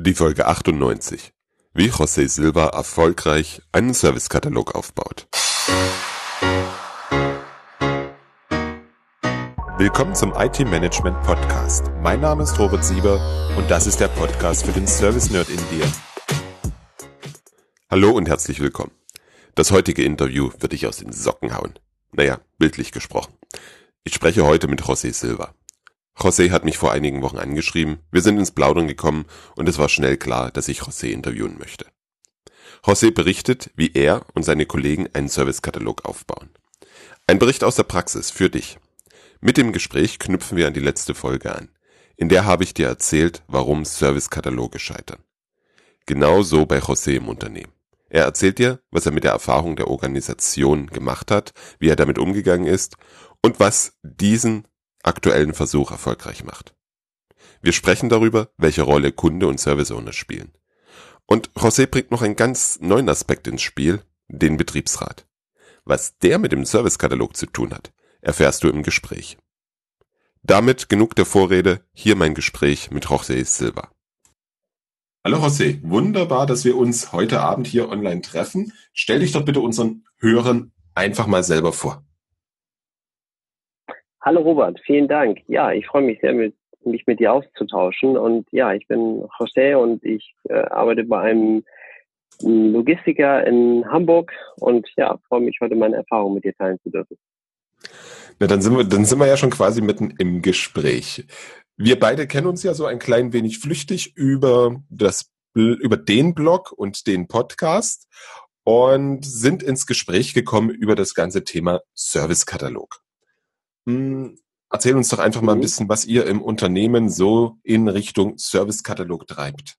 Die Folge 98. Wie José Silva erfolgreich einen Servicekatalog aufbaut. Willkommen zum IT Management Podcast. Mein Name ist Robert Sieber und das ist der Podcast für den Service Nerd in dir. Hallo und herzlich willkommen. Das heutige Interview wird dich aus den Socken hauen. Naja, bildlich gesprochen. Ich spreche heute mit José Silva. José hat mich vor einigen Wochen angeschrieben, wir sind ins Plaudern gekommen und es war schnell klar, dass ich José interviewen möchte. José berichtet, wie er und seine Kollegen einen Servicekatalog aufbauen. Ein Bericht aus der Praxis für dich. Mit dem Gespräch knüpfen wir an die letzte Folge an. In der habe ich dir erzählt, warum Servicekataloge scheitern. Genau so bei José im Unternehmen. Er erzählt dir, was er mit der Erfahrung der Organisation gemacht hat, wie er damit umgegangen ist und was diesen aktuellen Versuch erfolgreich macht. Wir sprechen darüber, welche Rolle Kunde und Service Owner spielen. Und José bringt noch einen ganz neuen Aspekt ins Spiel, den Betriebsrat. Was der mit dem Servicekatalog zu tun hat, erfährst du im Gespräch. Damit genug der Vorrede, hier mein Gespräch mit José Silva. Hallo José, wunderbar, dass wir uns heute Abend hier online treffen. Stell dich doch bitte unseren Hörern einfach mal selber vor. Hallo Robert, vielen Dank. Ja, ich freue mich sehr, mit, mich mit dir auszutauschen. Und ja, ich bin José und ich äh, arbeite bei einem Logistiker in Hamburg und ja, freue mich heute meine Erfahrung mit dir teilen zu dürfen. Na, dann sind wir, dann sind wir ja schon quasi mitten im Gespräch. Wir beide kennen uns ja so ein klein wenig flüchtig über das, über den Blog und den Podcast und sind ins Gespräch gekommen über das ganze Thema Servicekatalog. Hm, erzähl uns doch einfach mal ein mhm. bisschen, was ihr im Unternehmen so in Richtung Servicekatalog treibt.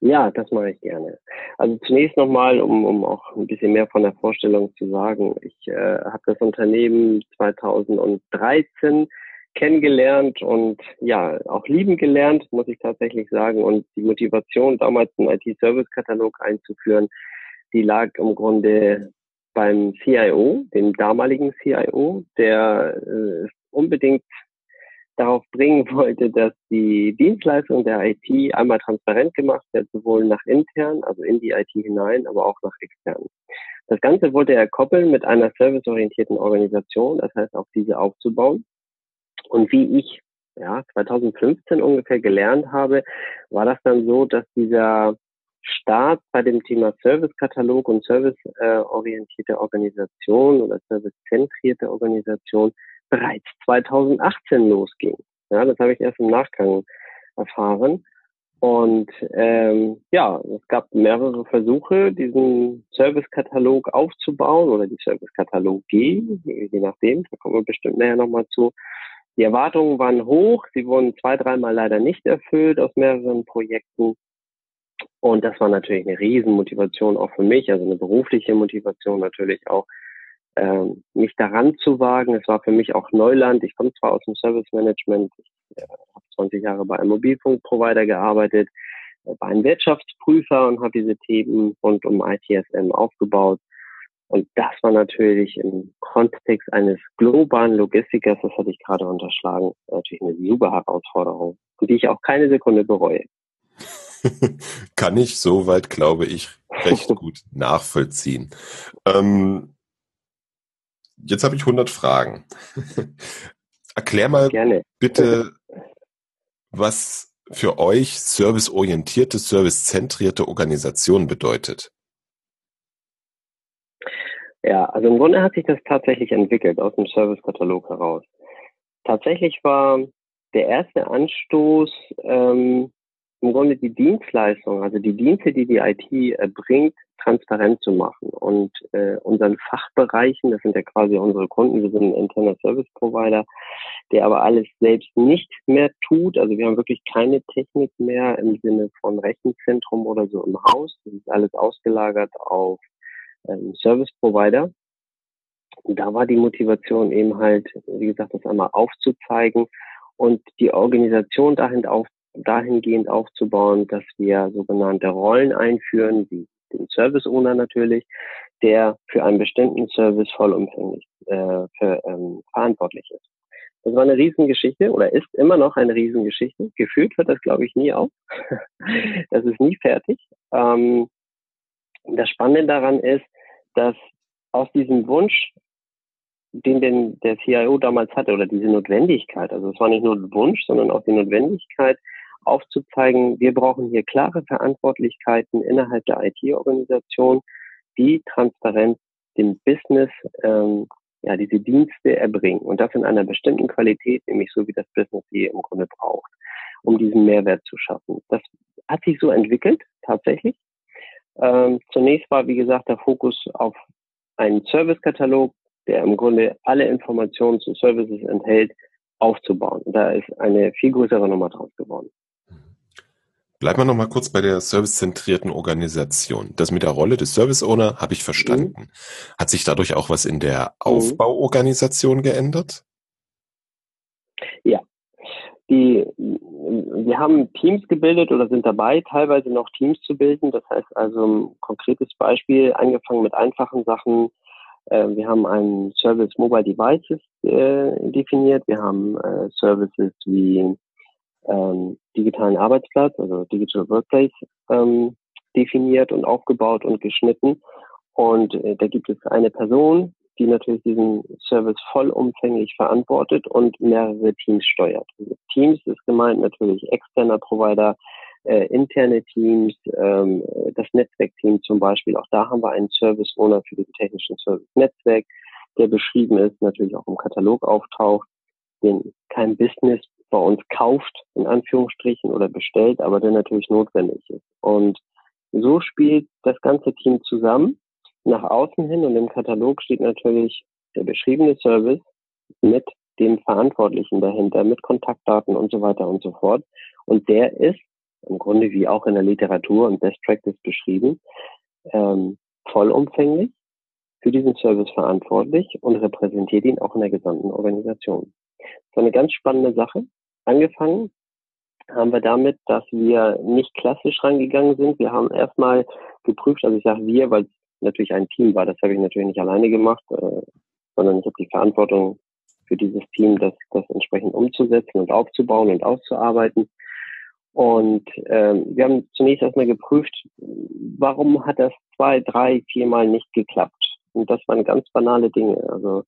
Ja, das mache ich gerne. Also zunächst nochmal, um, um auch ein bisschen mehr von der Vorstellung zu sagen. Ich äh, habe das Unternehmen 2013 kennengelernt und ja, auch lieben gelernt, muss ich tatsächlich sagen. Und die Motivation, damals einen IT-Service-Katalog einzuführen, die lag im Grunde beim CIO, dem damaligen CIO, der äh, unbedingt darauf bringen wollte, dass die Dienstleistung der IT einmal transparent gemacht wird, sowohl nach intern, also in die IT hinein, aber auch nach extern. Das Ganze wollte er koppeln mit einer serviceorientierten Organisation, das heißt auch diese aufzubauen. Und wie ich ja, 2015 ungefähr gelernt habe, war das dann so, dass dieser Start bei dem Thema Servicekatalog und serviceorientierte Organisation oder servicezentrierte Organisation bereits 2018 losging. Ja, das habe ich erst im Nachgang erfahren. Und ähm, ja, es gab mehrere Versuche, diesen Servicekatalog aufzubauen oder die Servicekatalogie, je nachdem, da kommen wir bestimmt näher nochmal zu. Die Erwartungen waren hoch, sie wurden zwei, dreimal leider nicht erfüllt aus mehreren Projekten. Und das war natürlich eine Riesenmotivation auch für mich, also eine berufliche Motivation natürlich auch, ähm, mich daran zu wagen. Es war für mich auch Neuland. Ich komme zwar aus dem Service Management, ich äh, habe 20 Jahre bei einem Mobilfunkprovider gearbeitet, äh, war ein Wirtschaftsprüfer und habe diese Themen rund um ITSM aufgebaut. Und das war natürlich im Kontext eines globalen Logistikers, das hatte ich gerade unterschlagen, natürlich eine super Herausforderung, die ich auch keine Sekunde bereue. Kann ich soweit, glaube ich, recht gut nachvollziehen. Ähm, jetzt habe ich 100 Fragen. Erklär mal Gerne. bitte, was für euch serviceorientierte, servicezentrierte Organisation bedeutet. Ja, also im Grunde hat sich das tatsächlich entwickelt aus dem Servicekatalog heraus. Tatsächlich war der erste Anstoß ähm, im Grunde die Dienstleistung, also die Dienste, die die IT erbringt, transparent zu machen und äh, unseren Fachbereichen, das sind ja quasi unsere Kunden, wir sind ein interner Service Provider, der aber alles selbst nicht mehr tut. Also wir haben wirklich keine Technik mehr im Sinne von Rechenzentrum oder so im Haus. Das ist alles ausgelagert auf ähm, Service Provider. Und da war die Motivation eben halt, wie gesagt, das einmal aufzuzeigen und die Organisation dahin auf, dahingehend aufzubauen, dass wir sogenannte Rollen einführen, wie den Service Owner natürlich, der für einen bestimmten Service vollumfänglich äh, für, ähm, verantwortlich ist. Das war eine Riesengeschichte oder ist immer noch eine Riesengeschichte. Gefühlt wird das, glaube ich, nie auf. das ist nie fertig. Ähm, das Spannende daran ist, dass aus diesem Wunsch, den denn der CIO damals hatte, oder diese Notwendigkeit, also es war nicht nur ein Wunsch, sondern auch die Notwendigkeit, aufzuzeigen, wir brauchen hier klare Verantwortlichkeiten innerhalb der IT-Organisation, die transparent dem Business ähm, ja, diese Dienste erbringen und das in einer bestimmten Qualität, nämlich so wie das Business sie im Grunde braucht, um diesen Mehrwert zu schaffen. Das hat sich so entwickelt, tatsächlich. Ähm, zunächst war, wie gesagt, der Fokus auf einen Servicekatalog, der im Grunde alle Informationen zu Services enthält, aufzubauen. Und da ist eine viel größere Nummer draus geworden. Bleiben wir noch mal kurz bei der servicezentrierten Organisation. Das mit der Rolle des Service Owner habe ich verstanden. Mhm. Hat sich dadurch auch was in der mhm. Aufbauorganisation geändert? Ja. Die, wir haben Teams gebildet oder sind dabei, teilweise noch Teams zu bilden. Das heißt also ein konkretes Beispiel, angefangen mit einfachen Sachen. Äh, wir haben einen Service Mobile Devices äh, definiert. Wir haben äh, Services wie ähm, digitalen Arbeitsplatz, also Digital Workplace, ähm, definiert und aufgebaut und geschnitten. Und äh, da gibt es eine Person, die natürlich diesen Service vollumfänglich verantwortet und mehrere Teams steuert. Also Teams ist gemeint natürlich externer Provider, äh, interne Teams, ähm, das Netzwerkteam zum Beispiel. Auch da haben wir einen Service Owner für den technischen Service Netzwerk, der beschrieben ist, natürlich auch im Katalog auftaucht, den kein Business bei uns kauft, in Anführungsstrichen, oder bestellt, aber der natürlich notwendig ist. Und so spielt das ganze Team zusammen nach außen hin und im Katalog steht natürlich der beschriebene Service mit dem Verantwortlichen dahinter, mit Kontaktdaten und so weiter und so fort. Und der ist im Grunde wie auch in der Literatur und Best Practice beschrieben, ähm, vollumfänglich für diesen Service verantwortlich und repräsentiert ihn auch in der gesamten Organisation. Das ist eine ganz spannende Sache, angefangen haben wir damit, dass wir nicht klassisch rangegangen sind. Wir haben erstmal geprüft, also ich sage wir, weil es natürlich ein Team war, das habe ich natürlich nicht alleine gemacht, äh, sondern ich habe die Verantwortung für dieses Team, das, das entsprechend umzusetzen und aufzubauen und auszuarbeiten. Und ähm, wir haben zunächst erstmal geprüft, warum hat das zwei, drei, viermal nicht geklappt. Und das waren ganz banale Dinge. Also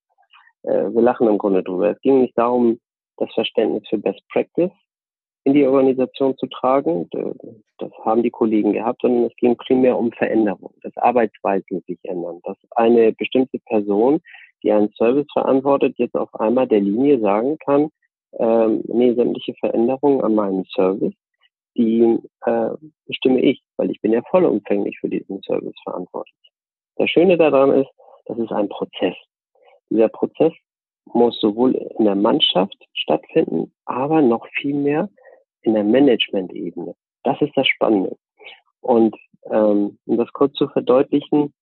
äh, wir lachen im Grunde drüber. Es ging nicht darum, das Verständnis für Best Practice in die Organisation zu tragen. Das haben die Kollegen gehabt, sondern es ging primär um Veränderung. Das Arbeitsweisen sich ändern. Dass eine bestimmte Person, die einen Service verantwortet, jetzt auf einmal der Linie sagen kann, ähm, nee, sämtliche Veränderungen an meinem Service, die äh, bestimme ich, weil ich bin ja vollumfänglich für diesen Service verantwortlich. Das Schöne daran ist, das ist ein Prozess. Dieser Prozess muss sowohl in der Mannschaft stattfinden, aber noch viel mehr in der Management-Ebene. Das ist das Spannende. Und ähm, um das kurz zu verdeutlichen,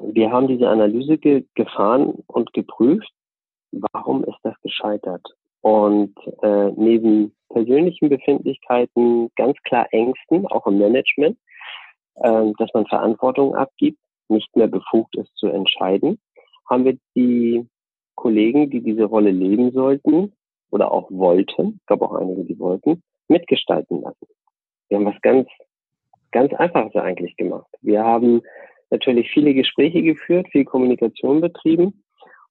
wir haben diese Analyse ge gefahren und geprüft, warum ist das gescheitert. Und äh, neben persönlichen Befindlichkeiten, ganz klar Ängsten, auch im Management, äh, dass man Verantwortung abgibt, nicht mehr befugt ist zu entscheiden, haben wir die Kollegen, die diese Rolle leben sollten oder auch wollten, es gab auch einige, die wollten, mitgestalten lassen. Wir haben was ganz, ganz Einfaches eigentlich gemacht. Wir haben natürlich viele Gespräche geführt, viel Kommunikation betrieben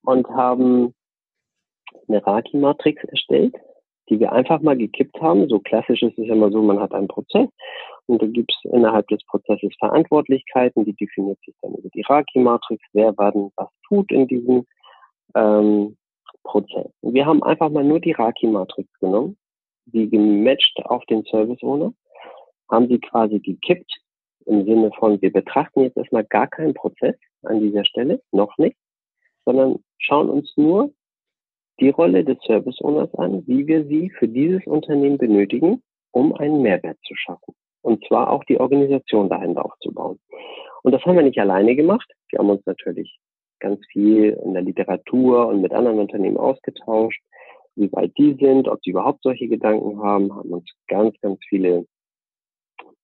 und haben eine Raki-Matrix erstellt, die wir einfach mal gekippt haben. So klassisch ist es immer so, man hat einen Prozess und da gibt es innerhalb des Prozesses Verantwortlichkeiten, die definiert sich dann über die Raki-Matrix, wer wann was tut in diesem ähm, Prozess. Wir haben einfach mal nur die Raki-Matrix genommen, die gematcht auf den Service Owner, haben sie quasi gekippt im Sinne von, wir betrachten jetzt erstmal gar keinen Prozess an dieser Stelle, noch nicht, sondern schauen uns nur die Rolle des Service Owners an, wie wir sie für dieses Unternehmen benötigen, um einen Mehrwert zu schaffen. Und zwar auch die Organisation dahinter aufzubauen. Und das haben wir nicht alleine gemacht. Wir haben uns natürlich ganz viel in der Literatur und mit anderen Unternehmen ausgetauscht, wie weit die sind, ob sie überhaupt solche Gedanken haben, haben uns ganz, ganz viele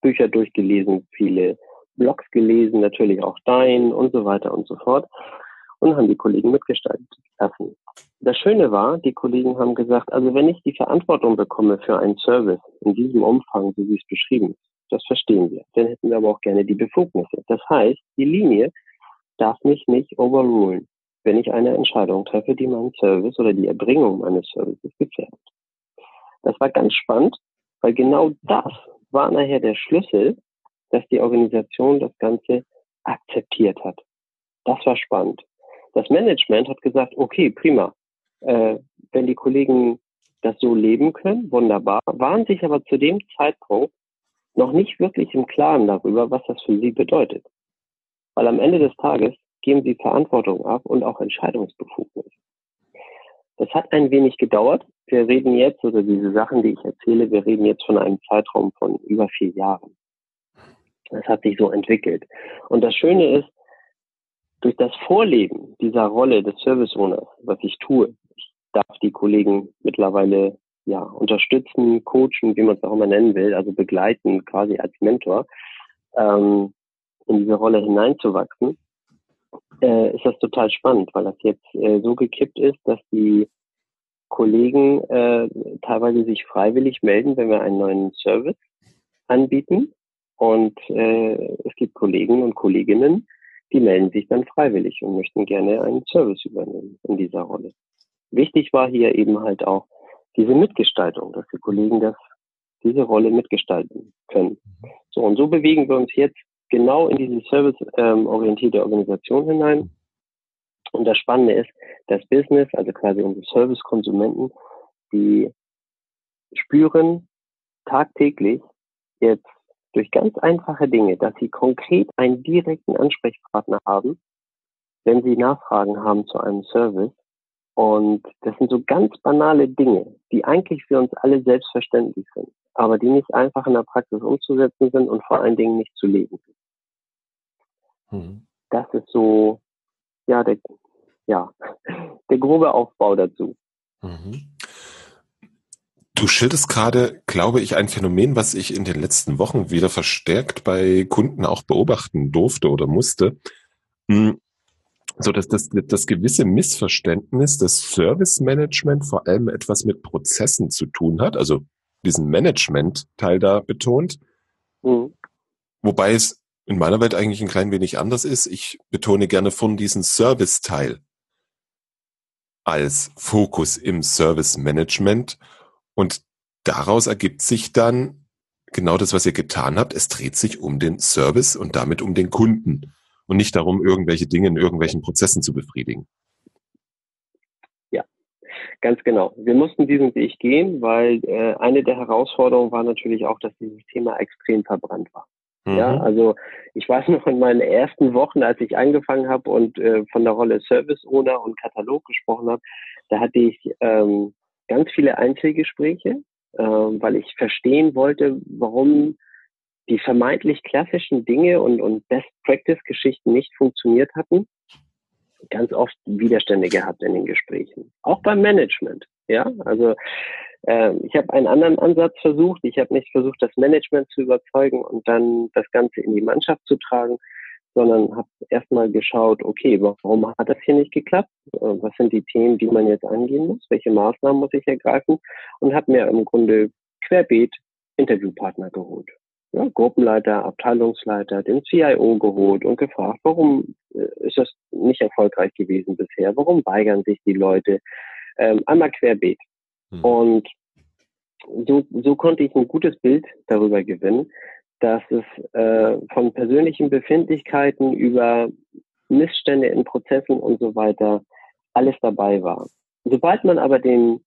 Bücher durchgelesen, viele Blogs gelesen, natürlich auch dein und so weiter und so fort. und haben die Kollegen mitgestalten lassen. Das Schöne war, die Kollegen haben gesagt, also wenn ich die Verantwortung bekomme für einen Service in diesem Umfang, so wie es beschrieben ist, das verstehen wir. Dann hätten wir aber auch gerne die Befugnisse. Das heißt, die Linie darf mich nicht overrulen, wenn ich eine Entscheidung treffe, die meinen Service oder die Erbringung meines Services gefährdet. Das war ganz spannend, weil genau das war nachher der Schlüssel, dass die Organisation das Ganze akzeptiert hat. Das war spannend. Das Management hat gesagt, okay, prima. Äh, wenn die Kollegen das so leben können, wunderbar, waren sich aber zu dem Zeitpunkt noch nicht wirklich im Klaren darüber, was das für sie bedeutet. Weil am Ende des Tages geben sie Verantwortung ab und auch Entscheidungsbefugnis. Das hat ein wenig gedauert. Wir reden jetzt, oder diese Sachen, die ich erzähle, wir reden jetzt von einem Zeitraum von über vier Jahren. Das hat sich so entwickelt. Und das Schöne ist, durch das Vorleben dieser Rolle des Service Owners, was ich tue, ich darf die Kollegen mittlerweile ja, unterstützen, coachen, wie man es auch immer nennen will, also begleiten quasi als Mentor, ähm, in diese Rolle hineinzuwachsen, äh, ist das total spannend, weil das jetzt äh, so gekippt ist, dass die Kollegen äh, teilweise sich freiwillig melden, wenn wir einen neuen Service anbieten. Und äh, es gibt Kollegen und Kolleginnen, die melden sich dann freiwillig und möchten gerne einen Service übernehmen in dieser Rolle. Wichtig war hier eben halt auch diese Mitgestaltung, dass die Kollegen das, diese Rolle mitgestalten können. So, und so bewegen wir uns jetzt genau in diese serviceorientierte ähm, Organisation hinein. Und das Spannende ist, das Business, also quasi unsere Service-Konsumenten, die spüren tagtäglich jetzt durch ganz einfache Dinge, dass sie konkret einen direkten Ansprechpartner haben, wenn sie Nachfragen haben zu einem Service. Und das sind so ganz banale Dinge, die eigentlich für uns alle selbstverständlich sind, aber die nicht einfach in der Praxis umzusetzen sind und vor allen Dingen nicht zu leben sind. Mhm. Das ist so, ja, der, ja, der grobe Aufbau dazu. Mhm. Du schilderst gerade, glaube ich, ein Phänomen, was ich in den letzten Wochen wieder verstärkt bei Kunden auch beobachten durfte oder musste. Hm, so dass das, das gewisse Missverständnis, dass Service Management vor allem etwas mit Prozessen zu tun hat, also diesen Management-Teil da betont. Mhm. Wobei es in meiner Welt eigentlich ein klein wenig anders ist. Ich betone gerne von diesen Service-Teil als Fokus im Service Management und daraus ergibt sich dann genau das, was ihr getan habt. Es dreht sich um den Service und damit um den Kunden und nicht darum, irgendwelche Dinge in irgendwelchen Prozessen zu befriedigen. Ja, ganz genau. Wir mussten diesen Weg gehen, weil äh, eine der Herausforderungen war natürlich auch, dass dieses Thema extrem verbrannt war. Mhm. Ja, also ich weiß noch in meinen ersten Wochen, als ich angefangen habe und äh, von der Rolle Service Owner und Katalog gesprochen habe, da hatte ich ähm, ganz viele Einzelgespräche, äh, weil ich verstehen wollte, warum die vermeintlich klassischen Dinge und, und Best-Practice-Geschichten nicht funktioniert hatten. Ganz oft Widerstände gehabt in den Gesprächen. Auch beim Management. Ja, also äh, ich habe einen anderen Ansatz versucht. Ich habe nicht versucht, das Management zu überzeugen und dann das Ganze in die Mannschaft zu tragen, sondern habe erstmal geschaut, okay, warum hat das hier nicht geklappt? Äh, was sind die Themen, die man jetzt angehen muss? Welche Maßnahmen muss ich ergreifen? Und habe mir im Grunde querbeet Interviewpartner geholt. Ja, Gruppenleiter, Abteilungsleiter, den CIO geholt und gefragt, warum äh, ist das nicht erfolgreich gewesen bisher? Warum weigern sich die Leute? Ähm, einmal querbeet. Hm. Und so, so konnte ich ein gutes Bild darüber gewinnen, dass es äh, von persönlichen Befindlichkeiten über Missstände in Prozessen und so weiter alles dabei war. Sobald man aber den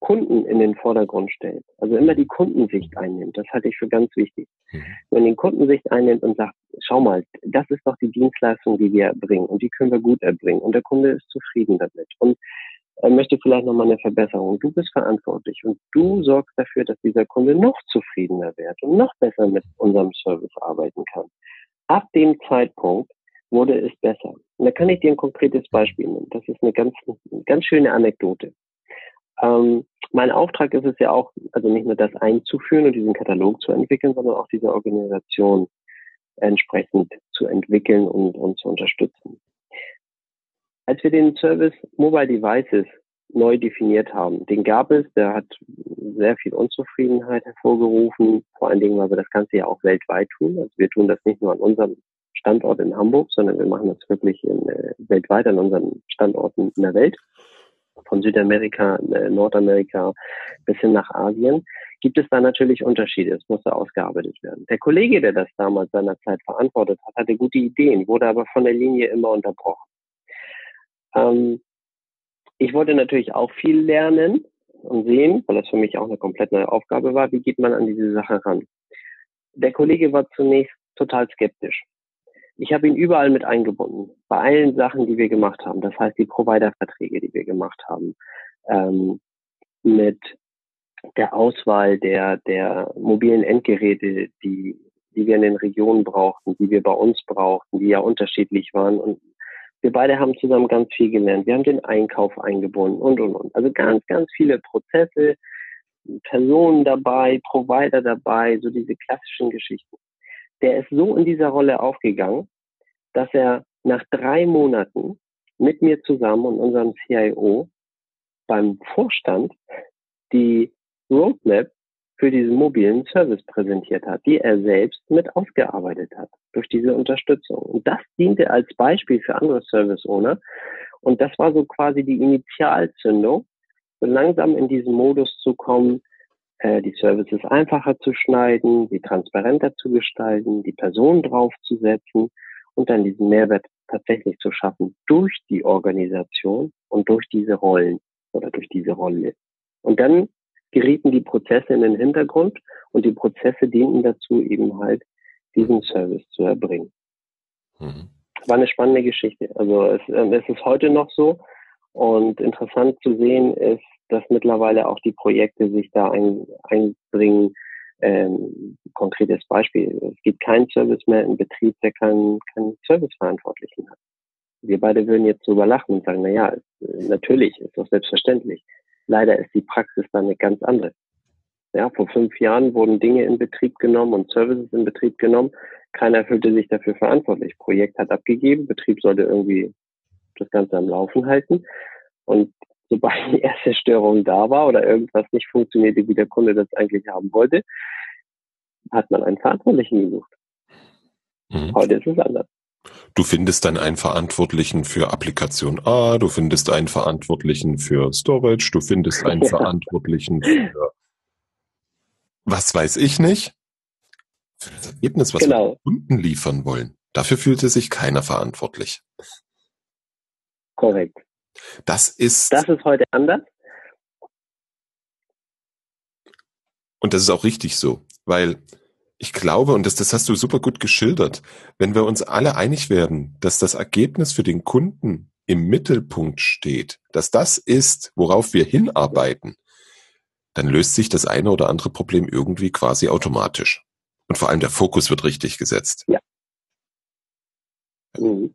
Kunden in den Vordergrund stellt, also immer die Kundensicht einnimmt, das halte ich für ganz wichtig. Mhm. Wenn den Kundensicht einnimmt und sagt, schau mal, das ist doch die Dienstleistung, die wir erbringen und die können wir gut erbringen und der Kunde ist zufrieden damit und er möchte vielleicht nochmal eine Verbesserung. Du bist verantwortlich und du sorgst dafür, dass dieser Kunde noch zufriedener wird und noch besser mit unserem Service arbeiten kann. Ab dem Zeitpunkt wurde es besser. Und da kann ich dir ein konkretes Beispiel nennen. Das ist eine ganz, eine ganz schöne Anekdote. Ähm, mein Auftrag ist es ja auch, also nicht nur das einzuführen und diesen Katalog zu entwickeln, sondern auch diese Organisation entsprechend zu entwickeln und, und zu unterstützen. als wir den Service Mobile Devices neu definiert haben, den gab es, der hat sehr viel Unzufriedenheit hervorgerufen, vor allen Dingen, weil wir das Ganze ja auch weltweit tun. Also wir tun das nicht nur an unserem Standort in Hamburg, sondern wir machen das wirklich in, äh, weltweit an unseren Standorten in der Welt. Von Südamerika, äh, Nordamerika bis hin nach Asien gibt es da natürlich Unterschiede. Es musste ausgearbeitet werden. Der Kollege, der das damals seinerzeit verantwortet hat, hatte gute Ideen, wurde aber von der Linie immer unterbrochen. Ähm, ich wollte natürlich auch viel lernen und sehen, weil das für mich auch eine komplett neue Aufgabe war, wie geht man an diese Sache ran. Der Kollege war zunächst total skeptisch. Ich habe ihn überall mit eingebunden, bei allen Sachen, die wir gemacht haben. Das heißt, die Provider-Verträge, die wir gemacht haben, ähm, mit der Auswahl der, der mobilen Endgeräte, die, die wir in den Regionen brauchten, die wir bei uns brauchten, die ja unterschiedlich waren und wir beide haben zusammen ganz viel gelernt. Wir haben den Einkauf eingebunden und, und, und. Also ganz, ganz viele Prozesse, Personen dabei, Provider dabei, so diese klassischen Geschichten. Der ist so in dieser Rolle aufgegangen, dass er nach drei Monaten mit mir zusammen und unserem CIO beim Vorstand die Roadmap für diesen mobilen Service präsentiert hat, die er selbst mit ausgearbeitet hat durch diese Unterstützung. Und das diente als Beispiel für andere Service Owner. Und das war so quasi die Initialzündung, so langsam in diesen Modus zu kommen, äh, die Services einfacher zu schneiden, sie transparenter zu gestalten, die Person draufzusetzen und dann diesen Mehrwert tatsächlich zu schaffen durch die Organisation und durch diese Rollen oder durch diese Rolle. Und dann gerieten die Prozesse in den Hintergrund und die Prozesse dienten dazu, eben halt diesen Service zu erbringen. Mhm. War eine spannende Geschichte. Also es, äh, es ist heute noch so und interessant zu sehen ist, dass mittlerweile auch die Projekte sich da ein, einbringen. Ähm, konkretes Beispiel. Es gibt keinen Service mehr im Betrieb, der keinen, keinen Serviceverantwortlichen hat. Wir beide würden jetzt drüber lachen und sagen, na ja, natürlich, ist doch selbstverständlich. Leider ist die Praxis dann eine ganz andere. Ja, vor fünf Jahren wurden Dinge in Betrieb genommen und Services in Betrieb genommen. Keiner fühlte sich dafür verantwortlich. Projekt hat abgegeben, Betrieb sollte irgendwie das Ganze am Laufen halten. Und sobald die erste Störung da war oder irgendwas nicht funktionierte, wie der Kunde das eigentlich haben wollte, hat man einen Verantwortlichen gesucht. Mhm. Heute ist es anders. Du findest dann einen Verantwortlichen für Applikation A, du findest einen Verantwortlichen für Storage, du findest einen ja. Verantwortlichen für was weiß ich nicht. Für das Ergebnis, was genau. wir Kunden liefern wollen. Dafür fühlte sich keiner verantwortlich. Korrekt. Das ist. Das ist heute anders. Und das ist auch richtig so, weil ich glaube, und das, das hast du super gut geschildert, wenn wir uns alle einig werden, dass das Ergebnis für den Kunden im Mittelpunkt steht, dass das ist, worauf wir hinarbeiten, dann löst sich das eine oder andere Problem irgendwie quasi automatisch. Und vor allem der Fokus wird richtig gesetzt. Ja. Mhm.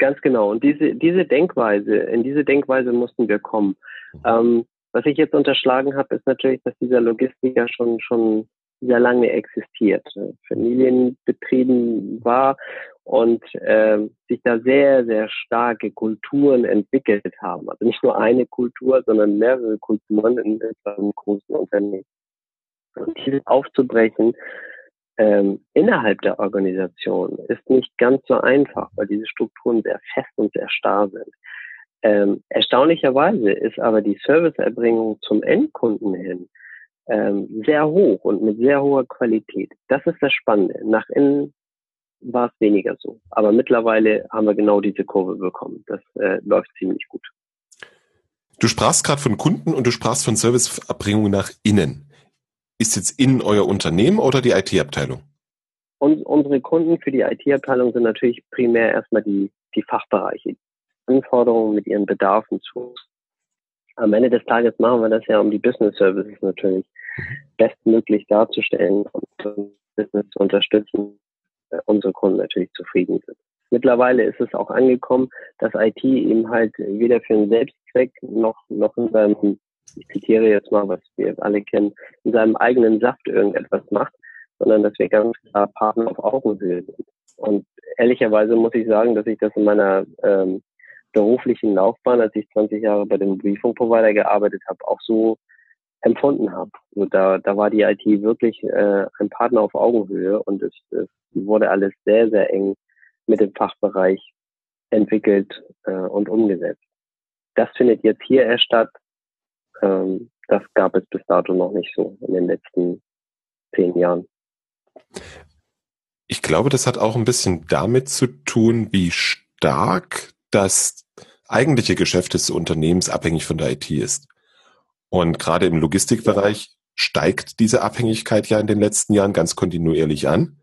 Ganz genau. Und diese, diese Denkweise, in diese Denkweise mussten wir kommen. Mhm. Ähm, was ich jetzt unterschlagen habe, ist natürlich, dass dieser Logistiker schon, schon sehr lange existiert, familienbetrieben war und äh, sich da sehr, sehr starke Kulturen entwickelt haben. Also nicht nur eine Kultur, sondern mehrere Kulturen in einem großen Unternehmen. Und dieses aufzubrechen ähm, innerhalb der Organisation ist nicht ganz so einfach, weil diese Strukturen sehr fest und sehr starr sind. Ähm, erstaunlicherweise ist aber die Serviceerbringung zum Endkunden hin ähm, sehr hoch und mit sehr hoher Qualität. Das ist das Spannende. Nach innen war es weniger so. Aber mittlerweile haben wir genau diese Kurve bekommen. Das äh, läuft ziemlich gut. Du sprachst gerade von Kunden und du sprachst von Serviceerbringung nach innen. Ist jetzt innen euer Unternehmen oder die IT-Abteilung? Und unsere Kunden für die IT-Abteilung sind natürlich primär erstmal die, die Fachbereiche. Anforderungen mit ihren Bedarfen zu. Am Ende des Tages machen wir das ja, um die Business Services natürlich bestmöglich darzustellen und Business zu unterstützen, äh, unsere Kunden natürlich zufrieden sind. Mittlerweile ist es auch angekommen, dass IT eben halt weder für einen Selbstzweck noch, noch in seinem, ich zitiere jetzt mal, was wir alle kennen, in seinem eigenen Saft irgendetwas macht, sondern dass wir ganz klar Partner auf Augenhöhe sind. Und ehrlicherweise muss ich sagen, dass ich das in meiner ähm, beruflichen Laufbahn, als ich 20 Jahre bei dem Mobilfunkprovider gearbeitet habe, auch so empfunden habe. Also da, da war die IT wirklich äh, ein Partner auf Augenhöhe und es, es wurde alles sehr, sehr eng mit dem Fachbereich entwickelt äh, und umgesetzt. Das findet jetzt hier erst statt. Ähm, das gab es bis dato noch nicht so in den letzten zehn Jahren. Ich glaube, das hat auch ein bisschen damit zu tun, wie stark das eigentliche Geschäft des Unternehmens abhängig von der IT ist. Und gerade im Logistikbereich steigt diese Abhängigkeit ja in den letzten Jahren ganz kontinuierlich an.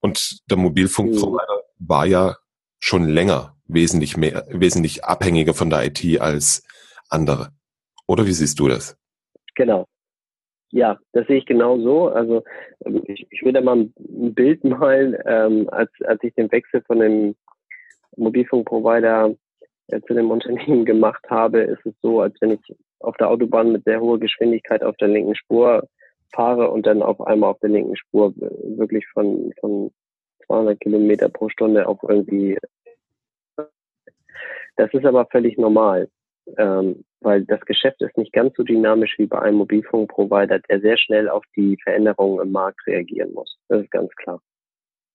Und der Mobilfunkprovider mhm. war ja schon länger wesentlich mehr, wesentlich abhängiger von der IT als andere. Oder wie siehst du das? Genau. Ja, das sehe ich genau so. Also ähm, ich, ich würde mal ein Bild malen, ähm, als, als ich den Wechsel von dem Mobilfunkprovider äh, zu dem Unternehmen gemacht habe, ist es so, als wenn ich auf der Autobahn mit sehr hoher Geschwindigkeit auf der linken Spur fahre und dann auf einmal auf der linken Spur wirklich von, von 200 Kilometer pro Stunde auf irgendwie. Das ist aber völlig normal, ähm, weil das Geschäft ist nicht ganz so dynamisch wie bei einem Mobilfunkprovider, der sehr schnell auf die Veränderungen im Markt reagieren muss. Das ist ganz klar.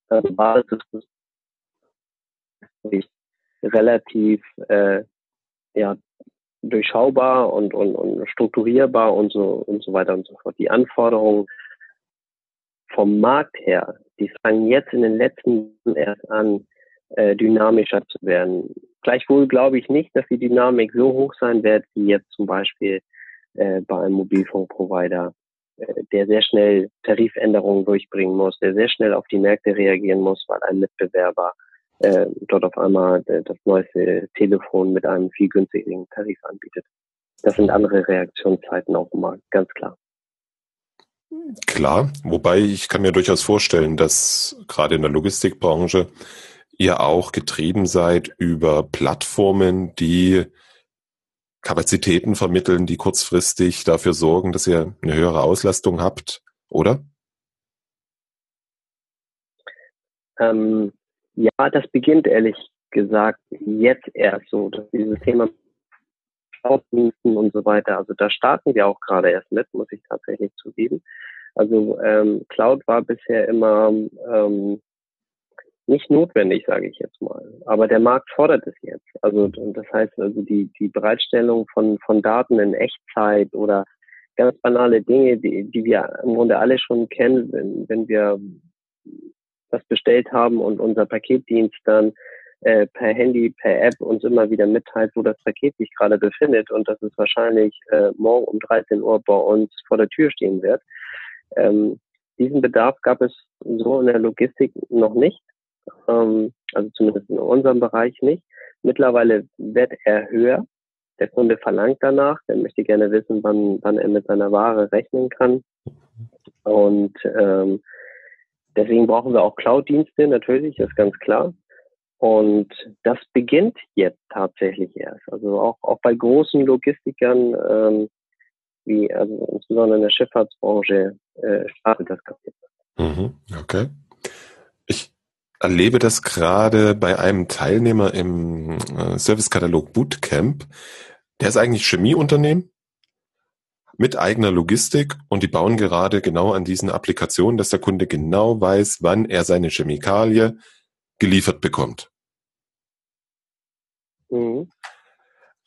Also Basis ist relativ äh, ja, durchschaubar und, und, und strukturierbar und so und so weiter und so fort. Die Anforderungen vom Markt her, die fangen jetzt in den letzten erst an, äh, dynamischer zu werden. Gleichwohl glaube ich nicht, dass die Dynamik so hoch sein wird, wie jetzt zum Beispiel äh, bei einem Mobilfunkprovider, äh, der sehr schnell Tarifänderungen durchbringen muss, der sehr schnell auf die Märkte reagieren muss, weil ein Mitbewerber äh, dort auf einmal äh, das neueste Telefon mit einem viel günstigeren Tarif anbietet. Das sind andere Reaktionszeiten auf dem Markt, ganz klar. Klar, wobei ich kann mir durchaus vorstellen, dass gerade in der Logistikbranche ihr auch getrieben seid über Plattformen, die Kapazitäten vermitteln, die kurzfristig dafür sorgen, dass ihr eine höhere Auslastung habt, oder? Ähm, ja, das beginnt ehrlich gesagt jetzt erst so, dass dieses Thema Cloud-Diensten und so weiter, also da starten wir auch gerade erst mit, muss ich tatsächlich zugeben. Also ähm, Cloud war bisher immer ähm, nicht notwendig, sage ich jetzt mal. Aber der Markt fordert es jetzt. Also das heißt also die die Bereitstellung von von Daten in Echtzeit oder ganz banale Dinge, die, die wir im Grunde alle schon kennen, wenn, wenn wir was bestellt haben und unser Paketdienst dann äh, per Handy, per App uns immer wieder mitteilt, wo das Paket sich gerade befindet und dass es wahrscheinlich äh, morgen um 13 Uhr bei uns vor der Tür stehen wird. Ähm, diesen Bedarf gab es so in der Logistik noch nicht, ähm, also zumindest in unserem Bereich nicht. Mittlerweile wird er höher. Der Kunde verlangt danach, der möchte gerne wissen, wann, wann er mit seiner Ware rechnen kann. Und ähm, Deswegen brauchen wir auch Cloud-Dienste natürlich, ist ganz klar. Und das beginnt jetzt tatsächlich erst. Also auch, auch bei großen Logistikern, ähm, wie also insbesondere in der Schifffahrtsbranche, äh, startet das Kapitel. Mhm, okay. Ich erlebe das gerade bei einem Teilnehmer im äh, Servicekatalog Bootcamp. Der ist eigentlich Chemieunternehmen mit eigener Logistik und die bauen gerade genau an diesen Applikationen, dass der Kunde genau weiß, wann er seine Chemikalie geliefert bekommt. Mhm.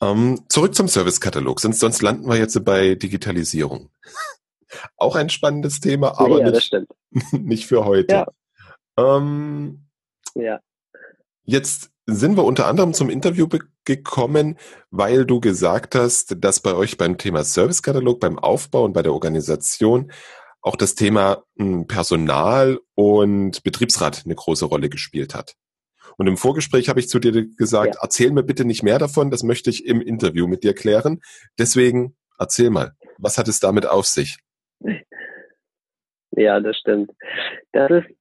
Ähm, zurück zum Servicekatalog, sonst, sonst landen wir jetzt bei Digitalisierung. Auch ein spannendes Thema, aber ja, nicht, nicht, für heute. Ja. Ähm, ja. Jetzt sind wir unter anderem zum Interview gekommen, weil du gesagt hast, dass bei euch beim Thema Servicekatalog, beim Aufbau und bei der Organisation auch das Thema hm, Personal und Betriebsrat eine große Rolle gespielt hat. Und im Vorgespräch habe ich zu dir gesagt, ja. erzähl mir bitte nicht mehr davon, das möchte ich im Interview mit dir klären. Deswegen erzähl mal, was hat es damit auf sich? Ja, das stimmt. Das ist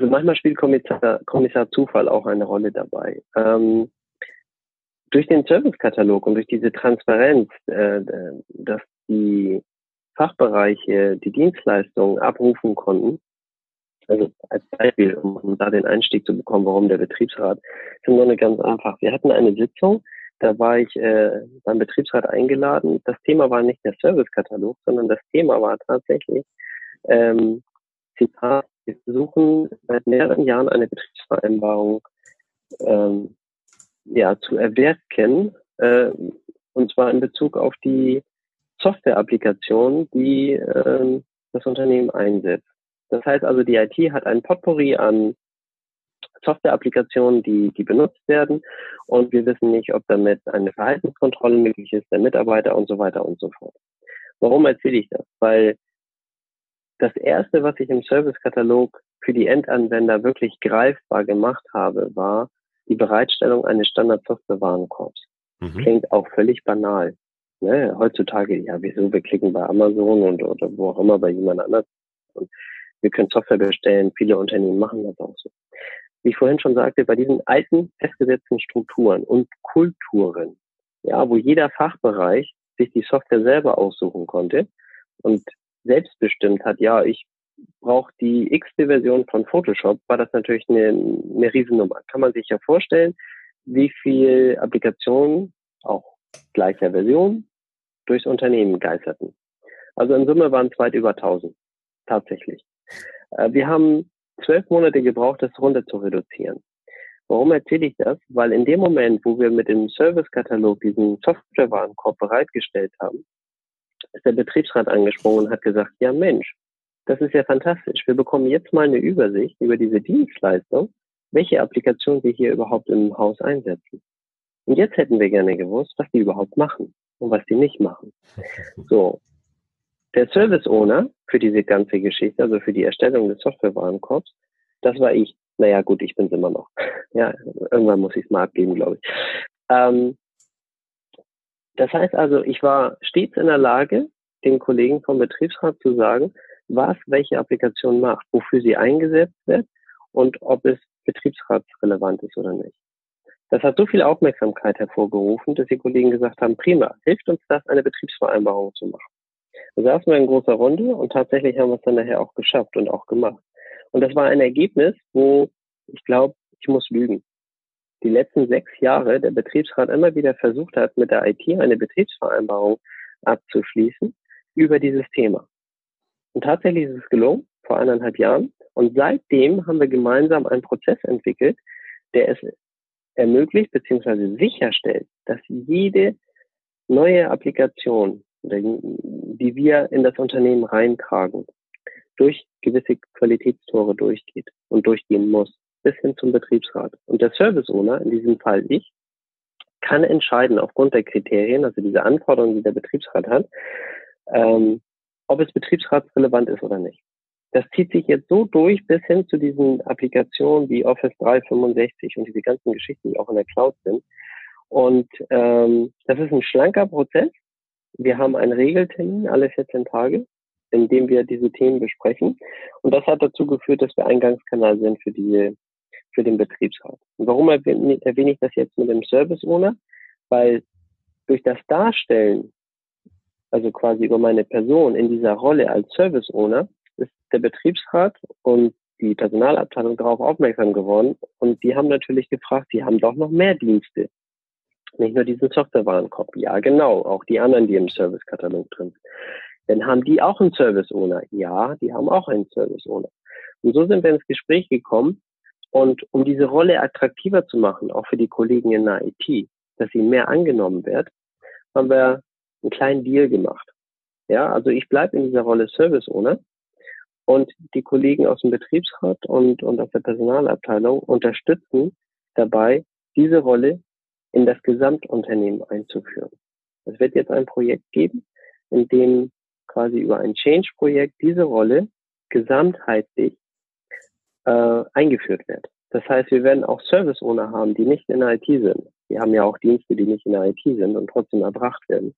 also manchmal spielt Kommissar, Kommissar Zufall auch eine Rolle dabei. Ähm, durch den Servicekatalog und durch diese Transparenz, äh, dass die Fachbereiche die Dienstleistungen abrufen konnten, Also als Beispiel, um, um da den Einstieg zu bekommen, warum der Betriebsrat, ist im Grunde ganz einfach. Wir hatten eine Sitzung, da war ich äh, beim Betriebsrat eingeladen. Das Thema war nicht der Servicekatalog, sondern das Thema war tatsächlich, ähm, Zitat, wir versuchen seit mehreren Jahren eine Betriebsvereinbarung ähm, ja, zu erwirken, äh, und zwar in Bezug auf die Software-Applikation, die äh, das Unternehmen einsetzt. Das heißt also, die IT hat ein Potpourri an Software-Applikationen, die, die benutzt werden und wir wissen nicht, ob damit eine Verhaltenskontrolle möglich ist, der Mitarbeiter und so weiter und so fort. Warum erzähle ich das? Weil das erste, was ich im Servicekatalog für die Endanwender wirklich greifbar gemacht habe, war die Bereitstellung eines Standard-Software-Warenkorbs. Mhm. Klingt auch völlig banal. Ne? Heutzutage, ja, wieso? Wir klicken bei Amazon und oder wo auch immer bei jemand anders und wir können Software bestellen. Viele Unternehmen machen das auch so. Wie ich vorhin schon sagte, bei diesen alten festgesetzten Strukturen und Kulturen, ja, wo jeder Fachbereich sich die Software selber aussuchen konnte und selbstbestimmt hat, ja, ich brauche die x-te Version von Photoshop, war das natürlich eine, eine Riesennummer. Kann man sich ja vorstellen, wie viel Applikationen, auch gleicher Version, durchs Unternehmen geisterten. Also in Summe waren es weit über 1000, tatsächlich. Äh, wir haben zwölf Monate gebraucht, das runter zu reduzieren. Warum erzähle ich das? Weil in dem Moment, wo wir mit dem Servicekatalog diesen Softwarewarenkorb bereitgestellt haben, ist der Betriebsrat angesprungen und hat gesagt, ja Mensch, das ist ja fantastisch. Wir bekommen jetzt mal eine Übersicht über diese Dienstleistung, welche Applikation wir hier überhaupt im Haus einsetzen. Und jetzt hätten wir gerne gewusst, was die überhaupt machen und was die nicht machen. So. Der Service Owner für diese ganze Geschichte, also für die Erstellung des Softwarewarenkorbs, das war ich. Naja, gut, ich bin's immer noch. Ja, irgendwann muss ich es mal abgeben, glaube ich. Ähm, das heißt also, ich war stets in der Lage, den Kollegen vom Betriebsrat zu sagen, was welche Applikation macht, wofür sie eingesetzt wird und ob es betriebsratsrelevant ist oder nicht. Das hat so viel Aufmerksamkeit hervorgerufen, dass die Kollegen gesagt haben, prima, hilft uns das, eine Betriebsvereinbarung zu machen. Da saßen wir in großer Runde und tatsächlich haben wir es dann nachher auch geschafft und auch gemacht. Und das war ein Ergebnis, wo ich glaube, ich muss lügen. Die letzten sechs Jahre der Betriebsrat immer wieder versucht hat, mit der IT eine Betriebsvereinbarung abzuschließen über dieses Thema. Und tatsächlich ist es gelungen, vor eineinhalb Jahren. Und seitdem haben wir gemeinsam einen Prozess entwickelt, der es ermöglicht bzw. sicherstellt, dass jede neue Applikation, die wir in das Unternehmen reintragen, durch gewisse Qualitätstore durchgeht und durchgehen muss, bis hin zum Betriebsrat. Und der Service Owner, in diesem Fall ich, kann entscheiden aufgrund der Kriterien, also diese Anforderungen, die der Betriebsrat hat, ähm, ob es betriebsratsrelevant ist oder nicht. Das zieht sich jetzt so durch bis hin zu diesen Applikationen wie Office 365 und diese ganzen Geschichten, die auch in der Cloud sind. Und ähm, das ist ein schlanker Prozess. Wir haben einen Regeltermin alle 14 Tage, in dem wir diese Themen besprechen. Und das hat dazu geführt, dass wir Eingangskanal sind für diese, für den Betriebsrat. Und warum erwähne ich das jetzt mit dem Service Owner? Weil durch das Darstellen also quasi über meine Person in dieser Rolle als Service Owner, ist der Betriebsrat und die Personalabteilung darauf aufmerksam geworden und die haben natürlich gefragt, sie haben doch noch mehr Dienste. Nicht nur diesen Softwarewarenkorb. Ja, genau, auch die anderen, die im Servicekatalog drin sind. Dann haben die auch einen Service Owner. Ja, die haben auch einen Service Owner. Und so sind wir ins Gespräch gekommen. Und um diese Rolle attraktiver zu machen, auch für die Kollegen in der IT, dass sie mehr angenommen wird, haben wir einen kleinen Deal gemacht. Ja, also ich bleibe in dieser Rolle Service Owner und die Kollegen aus dem Betriebsrat und, und aus der Personalabteilung unterstützen dabei, diese Rolle in das Gesamtunternehmen einzuführen. Es wird jetzt ein Projekt geben, in dem quasi über ein Change-Projekt diese Rolle gesamtheitlich äh, eingeführt wird. Das heißt, wir werden auch Service-Owner haben, die nicht in der IT sind. Wir haben ja auch Dienste, die nicht in der IT sind und trotzdem erbracht werden.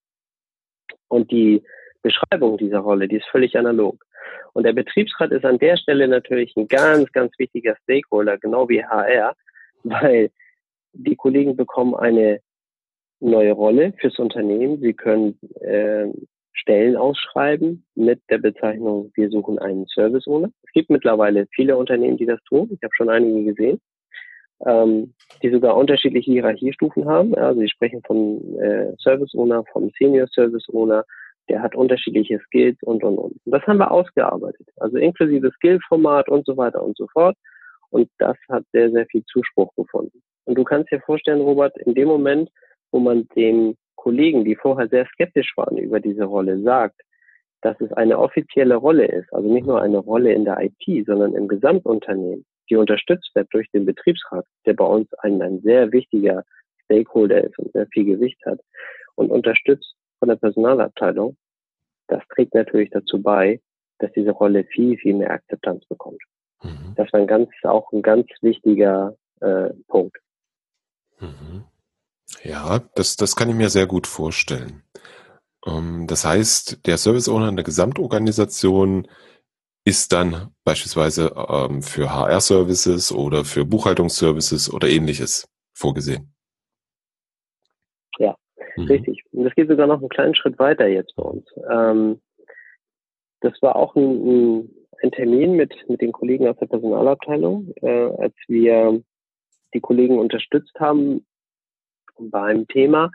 Und die Beschreibung dieser Rolle, die ist völlig analog. Und der Betriebsrat ist an der Stelle natürlich ein ganz, ganz wichtiger Stakeholder, genau wie HR, weil die Kollegen bekommen eine neue Rolle fürs Unternehmen. Sie können äh, Stellen ausschreiben mit der Bezeichnung, wir suchen einen Service Owner. Es gibt mittlerweile viele Unternehmen, die das tun. Ich habe schon einige gesehen, ähm, die sogar unterschiedliche Hierarchiestufen haben. Also sie sprechen von äh, Service Owner, vom Senior Service Owner, der hat unterschiedliche Skills und, und, und. Das haben wir ausgearbeitet. Also inklusive Skillformat und so weiter und so fort. Und das hat sehr, sehr viel Zuspruch gefunden. Und du kannst dir vorstellen, Robert, in dem Moment, wo man dem Kollegen, die vorher sehr skeptisch waren über diese Rolle, sagt, dass es eine offizielle Rolle ist, also nicht nur eine Rolle in der IT, sondern im Gesamtunternehmen, die unterstützt wird durch den Betriebsrat, der bei uns ein, ein sehr wichtiger Stakeholder ist und sehr viel Gewicht hat und unterstützt von der Personalabteilung, das trägt natürlich dazu bei, dass diese Rolle viel, viel mehr Akzeptanz bekommt. Mhm. Das war ein ganz, auch ein ganz wichtiger äh, Punkt. Mhm. Ja, das, das kann ich mir sehr gut vorstellen. Ähm, das heißt, der Service Owner in der Gesamtorganisation ist dann beispielsweise ähm, für HR-Services oder für Buchhaltungsservices oder ähnliches vorgesehen. Ja, mhm. richtig. Und das geht sogar noch einen kleinen Schritt weiter jetzt bei uns. Ähm, das war auch ein, ein, ein, Termin mit, mit den Kollegen aus der Personalabteilung, äh, als wir die Kollegen unterstützt haben beim Thema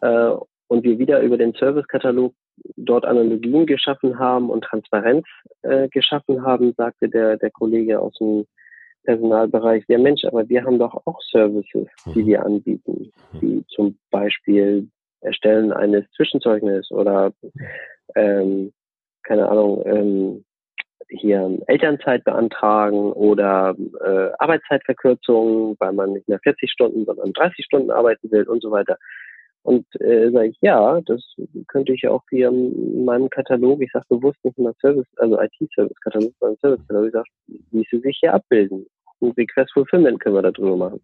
äh, und wir wieder über den Servicekatalog dort Analogien geschaffen haben und Transparenz äh, geschaffen haben, sagte der, der Kollege aus dem Personalbereich, ja Mensch, aber wir haben doch auch Services, die mhm. wir anbieten, mhm. wie zum Beispiel Erstellen eines Zwischenzeugnisses oder ähm, keine Ahnung, ähm, hier Elternzeit beantragen oder äh, Arbeitszeitverkürzung, weil man nicht mehr 40 Stunden, sondern 30 Stunden arbeiten will und so weiter. Und äh, sage ich, ja, das könnte ich auch hier in meinem Katalog, ich sage bewusst nicht immer Service, also IT-Service-Katalog, sondern Service-Katalog, ich sage, wie sie sich hier abbilden. Ein Request Fulfillment können wir darüber machen.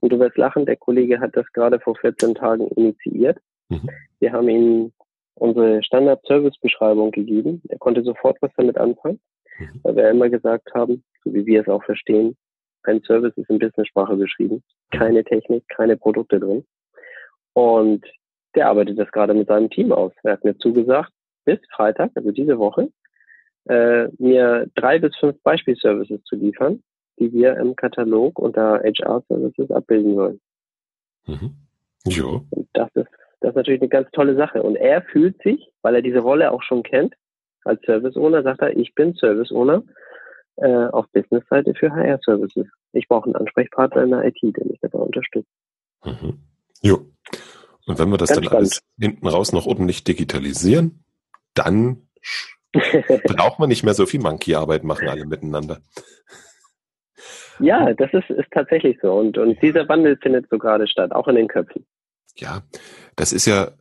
Und du wirst lachen, der Kollege hat das gerade vor 14 Tagen initiiert. Mhm. Wir haben ihn unsere Standard-Service-Beschreibung gegeben. Er konnte sofort was damit anfangen, mhm. weil wir immer gesagt haben, so wie wir es auch verstehen, ein Service ist in Business-Sprache beschrieben, keine Technik, keine Produkte drin. Und der arbeitet das gerade mit seinem Team aus. Er hat mir zugesagt, bis Freitag, also diese Woche, äh, mir drei bis fünf Beispielservices zu liefern, die wir im Katalog unter HR-Services abbilden wollen. Mhm. Jo. Und das ist das ist natürlich eine ganz tolle Sache. Und er fühlt sich, weil er diese Rolle auch schon kennt, als Service Owner, sagt er, ich bin Service Owner äh, auf Business-Seite für HR-Services. Ich brauche einen Ansprechpartner in der IT, der mich dabei unterstützt. Mhm. Jo. Und wenn wir das ganz dann spannend. alles hinten raus noch ordentlich digitalisieren, dann braucht man nicht mehr so viel Monkey-Arbeit machen alle miteinander. Ja, das ist, ist tatsächlich so. Und, und dieser Wandel findet so gerade statt, auch in den Köpfen. Ja, das ist ja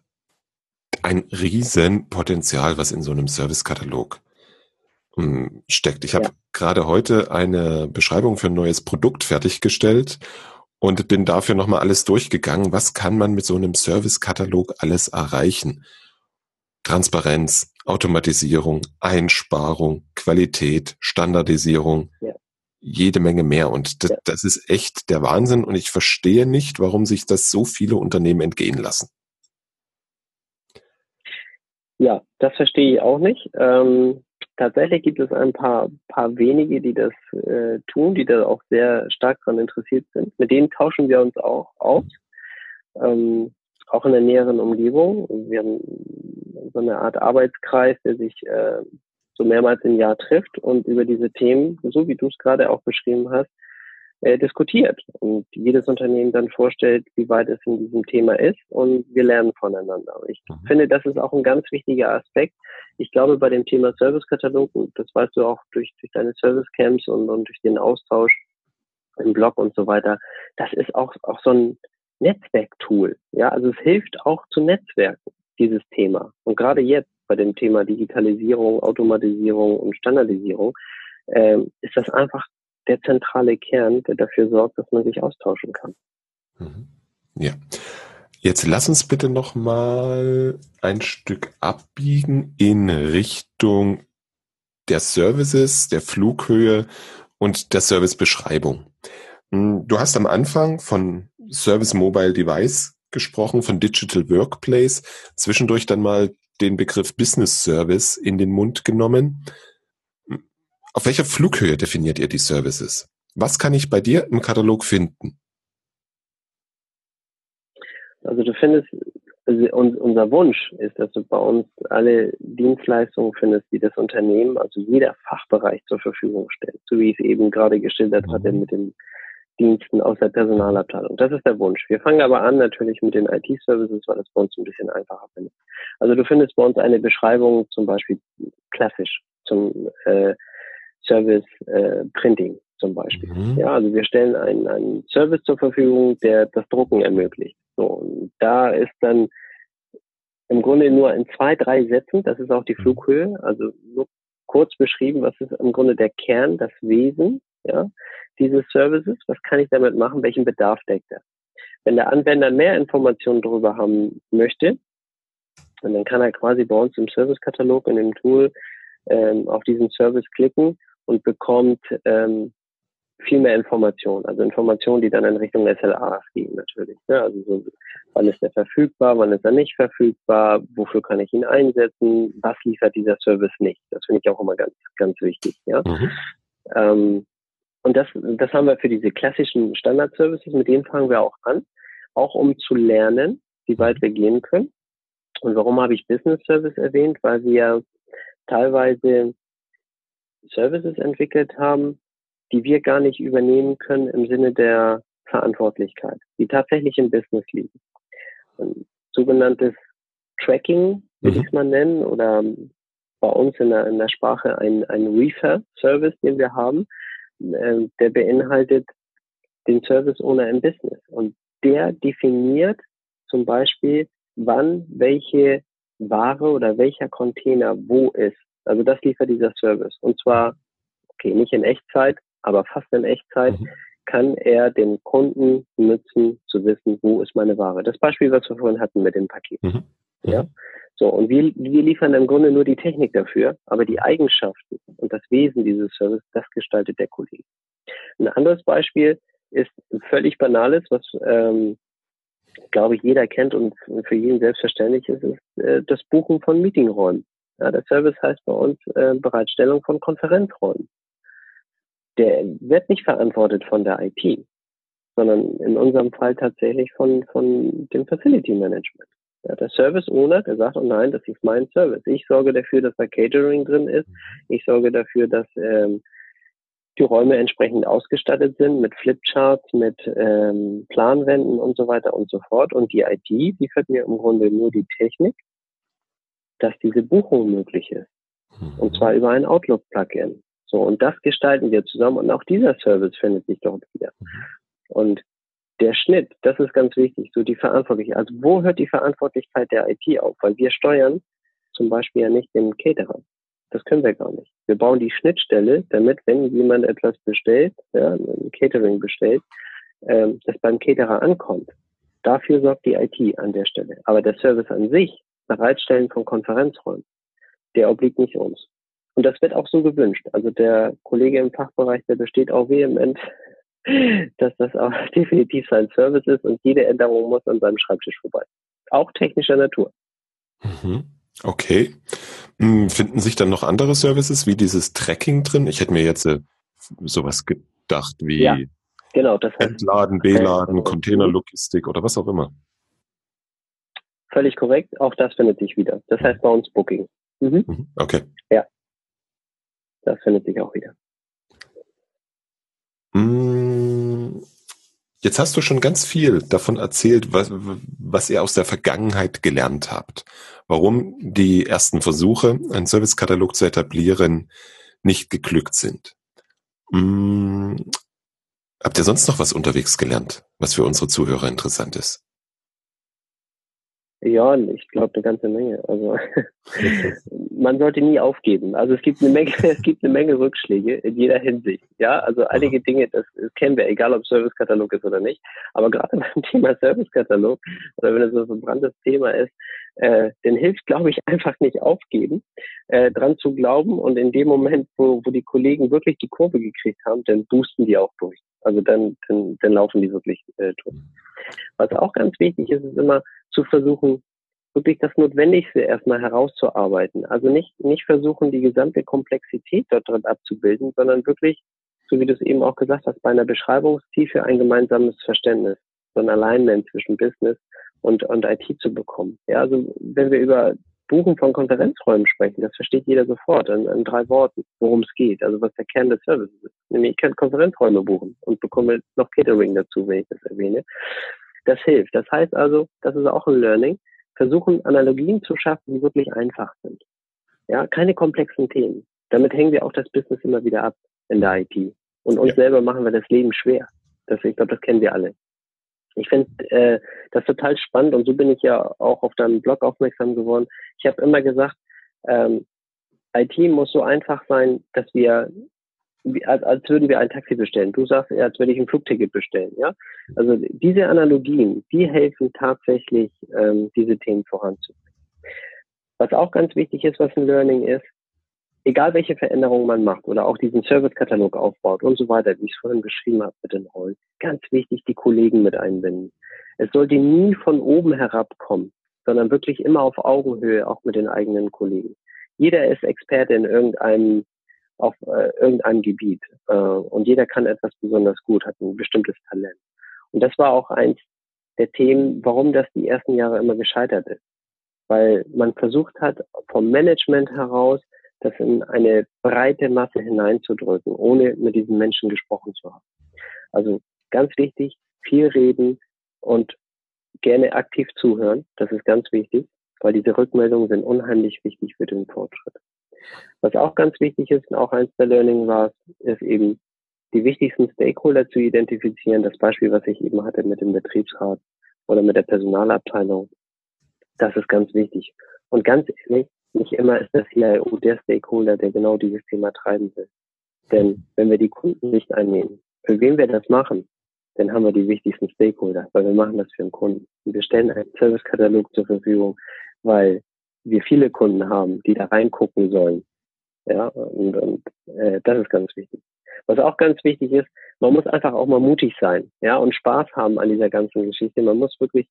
ein Riesenpotenzial, was in so einem Servicekatalog hm, steckt. Ich habe ja. gerade heute eine Beschreibung für ein neues Produkt fertiggestellt und bin dafür nochmal alles durchgegangen. Was kann man mit so einem Servicekatalog alles erreichen? Transparenz, Automatisierung, Einsparung, Qualität, Standardisierung, ja jede Menge mehr. Und das, das ist echt der Wahnsinn. Und ich verstehe nicht, warum sich das so viele Unternehmen entgehen lassen. Ja, das verstehe ich auch nicht. Ähm, tatsächlich gibt es ein paar, paar wenige, die das äh, tun, die da auch sehr stark daran interessiert sind. Mit denen tauschen wir uns auch aus, ähm, auch in der näheren Umgebung. Wir haben so eine Art Arbeitskreis, der sich äh, so mehrmals im Jahr trifft und über diese Themen, so wie du es gerade auch beschrieben hast, äh, diskutiert und jedes Unternehmen dann vorstellt, wie weit es in diesem Thema ist und wir lernen voneinander. Ich mhm. finde, das ist auch ein ganz wichtiger Aspekt. Ich glaube, bei dem Thema Servicekatalog, das weißt du auch durch, durch deine Servicecamps und, und durch den Austausch im Blog und so weiter, das ist auch, auch so ein Netzwerktool. Ja, also es hilft auch zu Netzwerken, dieses Thema. Und gerade jetzt, bei dem Thema Digitalisierung, Automatisierung und Standardisierung, äh, ist das einfach der zentrale Kern, der dafür sorgt, dass man sich austauschen kann. Mhm. Ja. Jetzt lass uns bitte noch mal ein Stück abbiegen in Richtung der Services, der Flughöhe und der Servicebeschreibung. Hm, du hast am Anfang von Service Mobile Device gesprochen, von Digital Workplace, zwischendurch dann mal den Begriff Business Service in den Mund genommen. Auf welcher Flughöhe definiert ihr die Services? Was kann ich bei dir im Katalog finden? Also du findest, also unser Wunsch ist, dass du bei uns alle Dienstleistungen findest, die das Unternehmen, also jeder Fachbereich zur Verfügung stellt, so wie ich es eben gerade geschildert hatte mhm. mit den Diensten aus der Personalabteilung. Das ist der Wunsch. Wir fangen aber an natürlich mit den IT-Services, weil das bei uns ein bisschen einfacher findet. Also du findest bei uns eine Beschreibung zum Beispiel klassisch zum äh, Service äh, Printing zum Beispiel. Mhm. Ja, also wir stellen einen, einen Service zur Verfügung, der das Drucken ermöglicht. So, und da ist dann im Grunde nur in zwei, drei Sätzen, das ist auch die mhm. Flughöhe, also nur kurz beschrieben, was ist im Grunde der Kern, das Wesen, ja, dieses Services, was kann ich damit machen, welchen Bedarf deckt er. Wenn der Anwender mehr Informationen darüber haben möchte, dann kann er quasi bei uns im Servicekatalog in dem Tool ähm, auf diesen Service klicken und bekommt ähm, viel mehr Informationen, also Informationen, die dann in Richtung SLA gehen natürlich. Ne? Also so, wann ist er verfügbar, wann ist er nicht verfügbar, wofür kann ich ihn einsetzen, was liefert dieser Service nicht. Das finde ich auch immer ganz, ganz wichtig. Ja? Mhm. Ähm, und das, das haben wir für diese klassischen Standard-Services, mit denen fangen wir auch an, auch um zu lernen, wie weit wir gehen können. Und warum habe ich Business Service erwähnt? Weil wir teilweise Services entwickelt haben, die wir gar nicht übernehmen können im Sinne der Verantwortlichkeit, die tatsächlich im Business liegen. Ein sogenanntes Tracking, würde mhm. ich es mal nennen, oder bei uns in der, in der Sprache ein, ein Reefer-Service, den wir haben, äh, der beinhaltet den Service Owner im Business. Und der definiert zum Beispiel, wann welche Ware oder welcher Container wo ist. Also das liefert dieser Service. Und zwar, okay, nicht in Echtzeit, aber fast in Echtzeit mhm. kann er den Kunden nutzen, zu wissen, wo ist meine Ware. Das Beispiel, was wir vorhin hatten mit dem Paket. Mhm. Ja. So, und wir, wir liefern im Grunde nur die Technik dafür, aber die Eigenschaften und das Wesen dieses Service, das gestaltet der Kollege. Ein anderes Beispiel ist völlig banales, was ähm, glaube ich jeder kennt und für jeden selbstverständlich ist, ist äh, das Buchen von Meetingräumen. Ja, der Service heißt bei uns äh, Bereitstellung von Konferenzräumen. Der wird nicht verantwortet von der IT, sondern in unserem Fall tatsächlich von, von dem Facility Management. Ja, der Service Owner, der sagt, oh nein, das ist mein Service. Ich sorge dafür, dass da Catering drin ist. Ich sorge dafür, dass ähm, die Räume entsprechend ausgestattet sind mit Flipcharts, mit ähm, Planwänden und so weiter und so fort. Und die IT liefert mir im Grunde nur die Technik, dass diese Buchung möglich ist. Und zwar über ein Outlook-Plugin. So, und das gestalten wir zusammen. Und auch dieser Service findet sich dort wieder. Und der Schnitt, das ist ganz wichtig, so die Verantwortlichkeit. Also wo hört die Verantwortlichkeit der IT auf? Weil wir steuern zum Beispiel ja nicht den Caterer. Das können wir gar nicht. Wir bauen die Schnittstelle, damit, wenn jemand etwas bestellt, ja, ein Catering bestellt, ähm, das beim Caterer ankommt. Dafür sorgt die IT an der Stelle. Aber der Service an sich, Bereitstellen von Konferenzräumen, der obliegt nicht uns. Und das wird auch so gewünscht. Also der Kollege im Fachbereich, der besteht auch vehement, dass das auch definitiv sein Service ist und jede Änderung muss an seinem Schreibtisch vorbei. Auch technischer Natur. Mhm. Okay. Hm, finden sich dann noch andere Services wie dieses Tracking drin? Ich hätte mir jetzt äh, sowas gedacht wie ja, genau, das heißt, Entladen, Beladen, Containerlogistik oder was auch immer. Völlig korrekt. Auch das findet sich wieder. Das heißt bei uns Booking. Mhm. mhm. Okay. Ja. Das findet sich auch wieder. Hm, jetzt hast du schon ganz viel davon erzählt, was, was ihr aus der Vergangenheit gelernt habt. Warum die ersten Versuche, einen Servicekatalog zu etablieren, nicht geglückt sind. Hm, habt ihr sonst noch was unterwegs gelernt, was für unsere Zuhörer interessant ist? Ja, ich glaube eine ganze Menge. Also man sollte nie aufgeben. Also es gibt eine Menge, es gibt eine Menge Rückschläge in jeder Hinsicht. Ja, also einige Dinge, das, das kennen wir, egal ob Servicekatalog ist oder nicht. Aber gerade beim Thema Servicekatalog oder wenn es so ein verbranntes Thema ist, äh, dann hilft, glaube ich, einfach nicht aufgeben, äh, dran zu glauben und in dem Moment, wo, wo die Kollegen wirklich die Kurve gekriegt haben, dann boosten die auch durch. Also dann, dann, dann laufen die wirklich äh, durch. Was auch ganz wichtig ist, ist immer zu versuchen, wirklich das Notwendigste erstmal herauszuarbeiten. Also nicht, nicht versuchen, die gesamte Komplexität dort drin abzubilden, sondern wirklich, so wie du es eben auch gesagt hast, bei einer Beschreibungstiefe ein gemeinsames Verständnis, so ein Alignment zwischen Business und, und IT zu bekommen. Ja, also wenn wir über Buchen von Konferenzräumen sprechen, das versteht jeder sofort in, in drei Worten, worum es geht, also was der Kern des Services ist. Nämlich ich kann Konferenzräume buchen und bekomme noch Catering dazu, wenn ich das erwähne. Das hilft. Das heißt also, das ist auch ein Learning, versuchen Analogien zu schaffen, die wirklich einfach sind. Ja, keine komplexen Themen. Damit hängen wir auch das Business immer wieder ab in der IT. Und uns ja. selber machen wir das Leben schwer. Das, ich glaube, das kennen wir alle. Ich finde äh, das total spannend und so bin ich ja auch auf deinem Blog aufmerksam geworden. Ich habe immer gesagt, ähm, IT muss so einfach sein, dass wir als, als würden wir ein Taxi bestellen. Du sagst, als würde ich ein Flugticket bestellen. Ja, also diese Analogien, die helfen tatsächlich, ähm, diese Themen voranzubringen. Was auch ganz wichtig ist, was ein Learning ist, egal welche Veränderungen man macht oder auch diesen Servicekatalog aufbaut und so weiter, wie ich es vorhin beschrieben habe mit den Rollen, ganz wichtig, die Kollegen mit einbinden. Es sollte nie von oben herabkommen, sondern wirklich immer auf Augenhöhe, auch mit den eigenen Kollegen. Jeder ist Experte in irgendeinem auf äh, irgendeinem Gebiet äh, und jeder kann etwas besonders gut, hat ein bestimmtes Talent. Und das war auch eins der Themen, warum das die ersten Jahre immer gescheitert ist. Weil man versucht hat, vom Management heraus das in eine breite Masse hineinzudrücken, ohne mit diesen Menschen gesprochen zu haben. Also ganz wichtig, viel reden und gerne aktiv zuhören. Das ist ganz wichtig, weil diese Rückmeldungen sind unheimlich wichtig für den Fortschritt. Was auch ganz wichtig ist und auch eins der Learning war, ist eben die wichtigsten Stakeholder zu identifizieren. Das Beispiel, was ich eben hatte mit dem Betriebsrat oder mit der Personalabteilung, das ist ganz wichtig. Und ganz ehrlich, nicht immer ist der CIO der Stakeholder, der genau dieses Thema treiben will. Denn wenn wir die Kunden nicht einnehmen, für wen wir das machen, dann haben wir die wichtigsten Stakeholder, weil wir machen das für den Kunden. Und wir stellen einen Servicekatalog zur Verfügung, weil wir viele Kunden haben, die da reingucken sollen. Ja, und, und äh, das ist ganz wichtig. Was auch ganz wichtig ist, man muss einfach auch mal mutig sein, ja, und Spaß haben an dieser ganzen Geschichte. Man muss wirklich,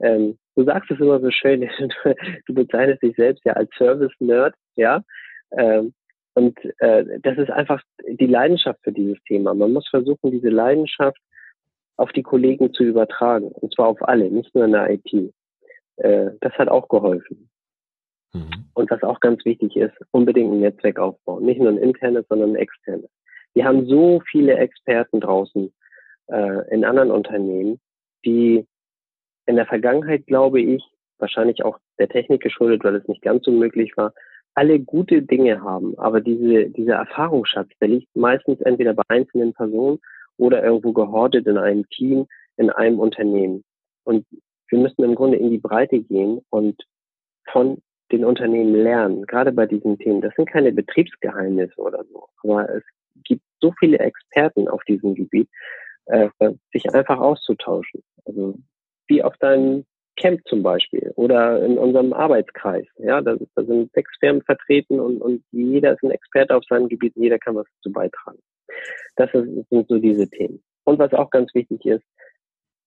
ähm, du sagst es immer so schön, du bezeichnest dich selbst ja als Service-Nerd, ja, ähm, und äh, das ist einfach die Leidenschaft für dieses Thema. Man muss versuchen, diese Leidenschaft auf die Kollegen zu übertragen, und zwar auf alle, nicht nur in der IT. Äh, das hat auch geholfen. Mhm. Und was auch ganz wichtig ist, unbedingt ein Netzwerk aufbauen. Nicht nur ein internes, sondern ein externes. Wir haben so viele Experten draußen äh, in anderen Unternehmen, die in der Vergangenheit, glaube ich, wahrscheinlich auch der Technik geschuldet, weil es nicht ganz so möglich war, alle gute Dinge haben. Aber diese, dieser Erfahrungsschatz, der liegt meistens entweder bei einzelnen Personen oder irgendwo gehortet in einem Team, in einem Unternehmen. Und wir müssen im Grunde in die Breite gehen und von den Unternehmen lernen, gerade bei diesen Themen. Das sind keine Betriebsgeheimnisse oder so, aber es gibt so viele Experten auf diesem Gebiet, äh, sich einfach auszutauschen. Also wie auf deinem Camp zum Beispiel oder in unserem Arbeitskreis. Ja, da, da sind sechs Firmen vertreten und, und jeder ist ein Experte auf seinem Gebiet und jeder kann was dazu beitragen. Das sind so diese Themen. Und was auch ganz wichtig ist,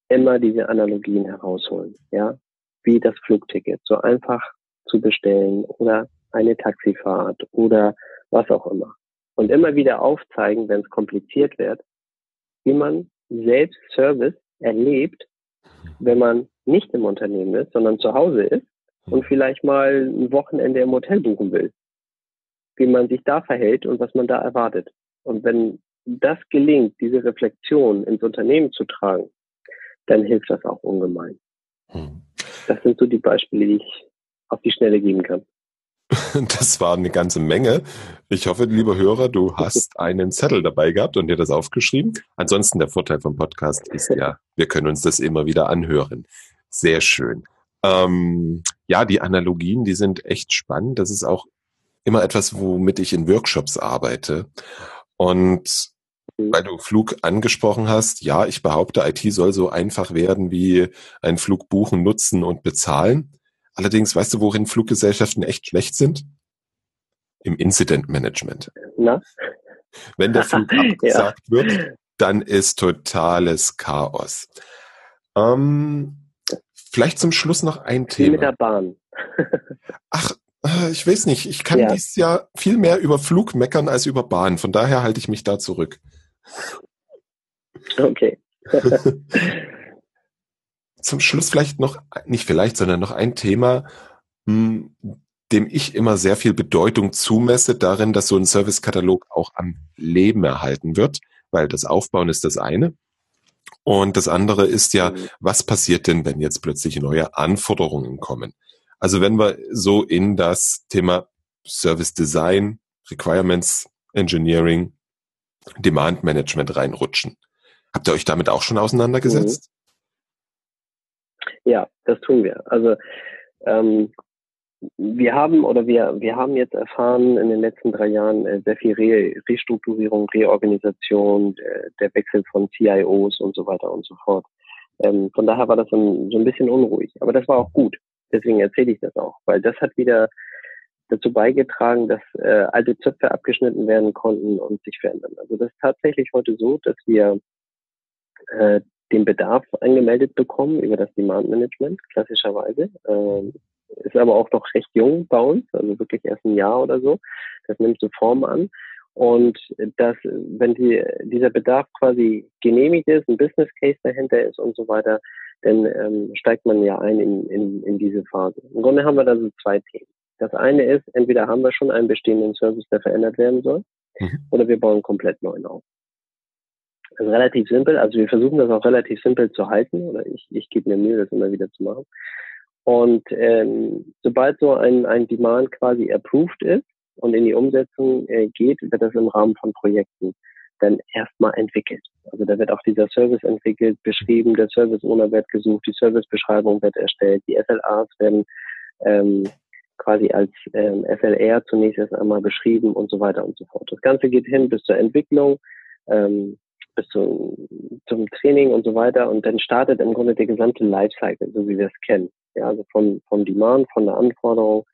immer diese Analogien herausholen. Ja, wie das Flugticket. So einfach zu bestellen oder eine Taxifahrt oder was auch immer. Und immer wieder aufzeigen, wenn es kompliziert wird, wie man selbst Service erlebt, wenn man nicht im Unternehmen ist, sondern zu Hause ist und vielleicht mal ein Wochenende im Hotel buchen will. Wie man sich da verhält und was man da erwartet. Und wenn das gelingt, diese Reflexion ins Unternehmen zu tragen, dann hilft das auch ungemein. Hm. Das sind so die Beispiele, die ich auf die Schnelle geben kann. Das war eine ganze Menge. Ich hoffe, lieber Hörer, du hast einen Zettel dabei gehabt und dir das aufgeschrieben. Ansonsten der Vorteil vom Podcast ist ja, wir können uns das immer wieder anhören. Sehr schön. Ähm, ja, die Analogien, die sind echt spannend. Das ist auch immer etwas, womit ich in Workshops arbeite. Und weil du Flug angesprochen hast, ja, ich behaupte, IT soll so einfach werden wie ein Flug buchen, nutzen und bezahlen. Allerdings, weißt du, worin Fluggesellschaften echt schlecht sind? Im Incident Management. Na? Wenn der Flug abgesagt ja. wird, dann ist totales Chaos. Ähm, Vielleicht zum Schluss noch ein Wie Thema. mit der Bahn. Ach, äh, ich weiß nicht. Ich kann Ja. dieses Jahr viel mehr über Flug meckern als über Bahn. Von daher halte ich mich da zurück. Okay. Zum Schluss vielleicht noch, nicht vielleicht, sondern noch ein Thema, hm, dem ich immer sehr viel Bedeutung zumesse, darin, dass so ein Servicekatalog auch am Leben erhalten wird, weil das Aufbauen ist das eine. Und das andere ist ja, Mhm. was passiert denn, wenn jetzt plötzlich neue Anforderungen kommen? Also wenn wir so in das Thema Service Design, Requirements Engineering, Demand Management reinrutschen. Habt ihr euch damit auch schon auseinandergesetzt? Ja, das tun wir. Also ähm, wir haben oder wir wir haben jetzt erfahren in den letzten drei Jahren äh, sehr viel Re Restrukturierung, Reorganisation, äh, der Wechsel von CIOs und so weiter und so fort. Ähm, von daher war das ein, so ein bisschen unruhig, aber das war auch gut. Deswegen erzähle ich das auch, weil das hat wieder dazu beigetragen, dass äh, alte Zöpfe abgeschnitten werden konnten und sich verändern. Also das ist tatsächlich heute so, dass wir äh, den Bedarf angemeldet bekommen über das Demand Management, klassischerweise. Ähm, ist aber auch noch recht jung bei uns, also wirklich erst ein Jahr oder so. Das nimmt so Form an. Und das, wenn die, dieser Bedarf quasi genehmigt ist, ein Business Case dahinter ist und so weiter, dann ähm, steigt man ja ein in, in, in diese Phase. Im Grunde haben wir da so zwei Themen. Das eine ist, entweder haben wir schon einen bestehenden Service, der verändert werden soll, Mhm. oder wir bauen komplett neuen auf. Ist relativ simpel. Also wir versuchen das auch relativ simpel zu halten, oder ich, ich gebe mir Mühe, das immer wieder zu machen. Und ähm, sobald so ein, ein Demand quasi approved ist und in die Umsetzung äh, geht, wird das im Rahmen von Projekten dann erstmal entwickelt. Also da wird auch dieser Service entwickelt, beschrieben, der Service Owner wird gesucht, die Servicebeschreibung wird erstellt, die SLAs werden ähm, quasi als ähm, SLR zunächst erst einmal beschrieben und so weiter und so fort. Das Ganze geht hin bis zur Entwicklung, ähm, bis zum, zum Training und so weiter und dann startet im Grunde der gesamte Lifecycle, so wie wir es kennen. Ja, also von, vom Demand, von der Anforderung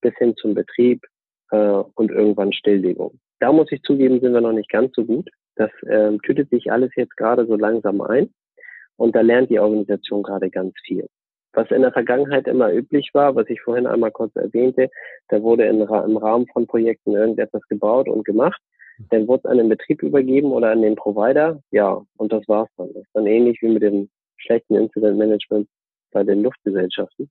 bis hin zum Betrieb äh, und irgendwann Stilllegung. Da muss ich zugeben, sind wir noch nicht ganz so gut. Das ähm, tütet sich alles jetzt gerade so langsam ein und da lernt die Organisation gerade ganz viel. Was in der Vergangenheit immer üblich war, was ich vorhin einmal kurz erwähnte, da wurde in, im Rahmen von Projekten irgendetwas gebaut und gemacht. Dann wurde es an den Betrieb übergeben oder an den Provider. Ja, und das war's dann. Das ist dann ähnlich wie mit dem schlechten Incident Management bei den Luftgesellschaften.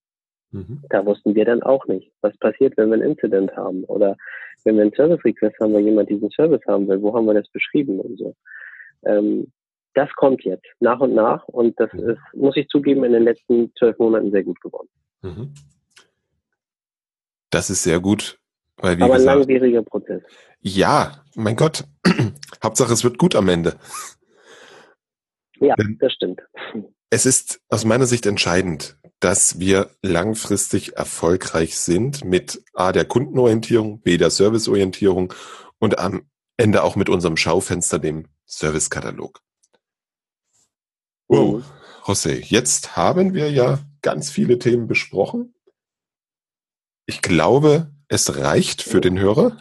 Mhm. Da wussten wir dann auch nicht, was passiert, wenn wir ein Incident haben oder wenn wir einen Service Request haben, weil jemand diesen Service haben will. Wo haben wir das beschrieben und so. Ähm, das kommt jetzt nach und nach und das ist, muss ich zugeben, in den letzten zwölf Monaten sehr gut geworden. Mhm. Das ist sehr gut, weil Aber ein gesagt, langwieriger Prozess. ja, mein Gott, Hauptsache es wird gut am Ende. Ja, Denn- das stimmt. Es ist aus meiner Sicht entscheidend, dass wir langfristig erfolgreich sind mit A der Kundenorientierung, B der Serviceorientierung und am Ende auch mit unserem Schaufenster, dem Servicekatalog. Wow, Mhm. José, jetzt haben wir ja ganz viele Themen besprochen. Ich glaube, es reicht für den Hörer.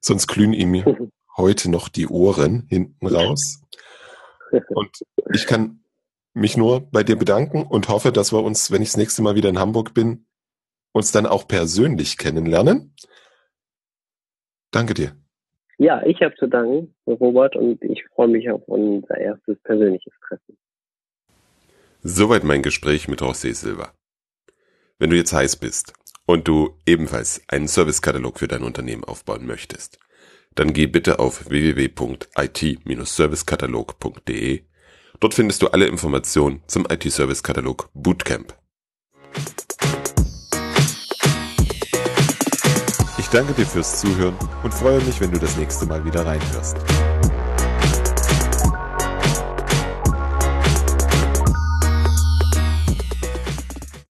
Sonst glühen ihm heute noch die Ohren hinten raus. Und ich kann mich nur bei dir bedanken und hoffe, dass wir uns, wenn ich das nächste Mal wieder in Hamburg bin, uns dann auch persönlich kennenlernen. Danke dir. Ja, ich habe zu danken, Robert, und ich freue mich auf unser erstes persönliches Treffen. Soweit mein Gespräch mit José Silva. Wenn du jetzt heiß bist und du ebenfalls einen Servicekatalog für dein Unternehmen aufbauen möchtest, dann geh bitte auf www.it-servicekatalog.de. Dort findest du alle Informationen zum IT-Service-Katalog Bootcamp. Ich danke dir fürs Zuhören und freue mich, wenn du das nächste Mal wieder reinhörst.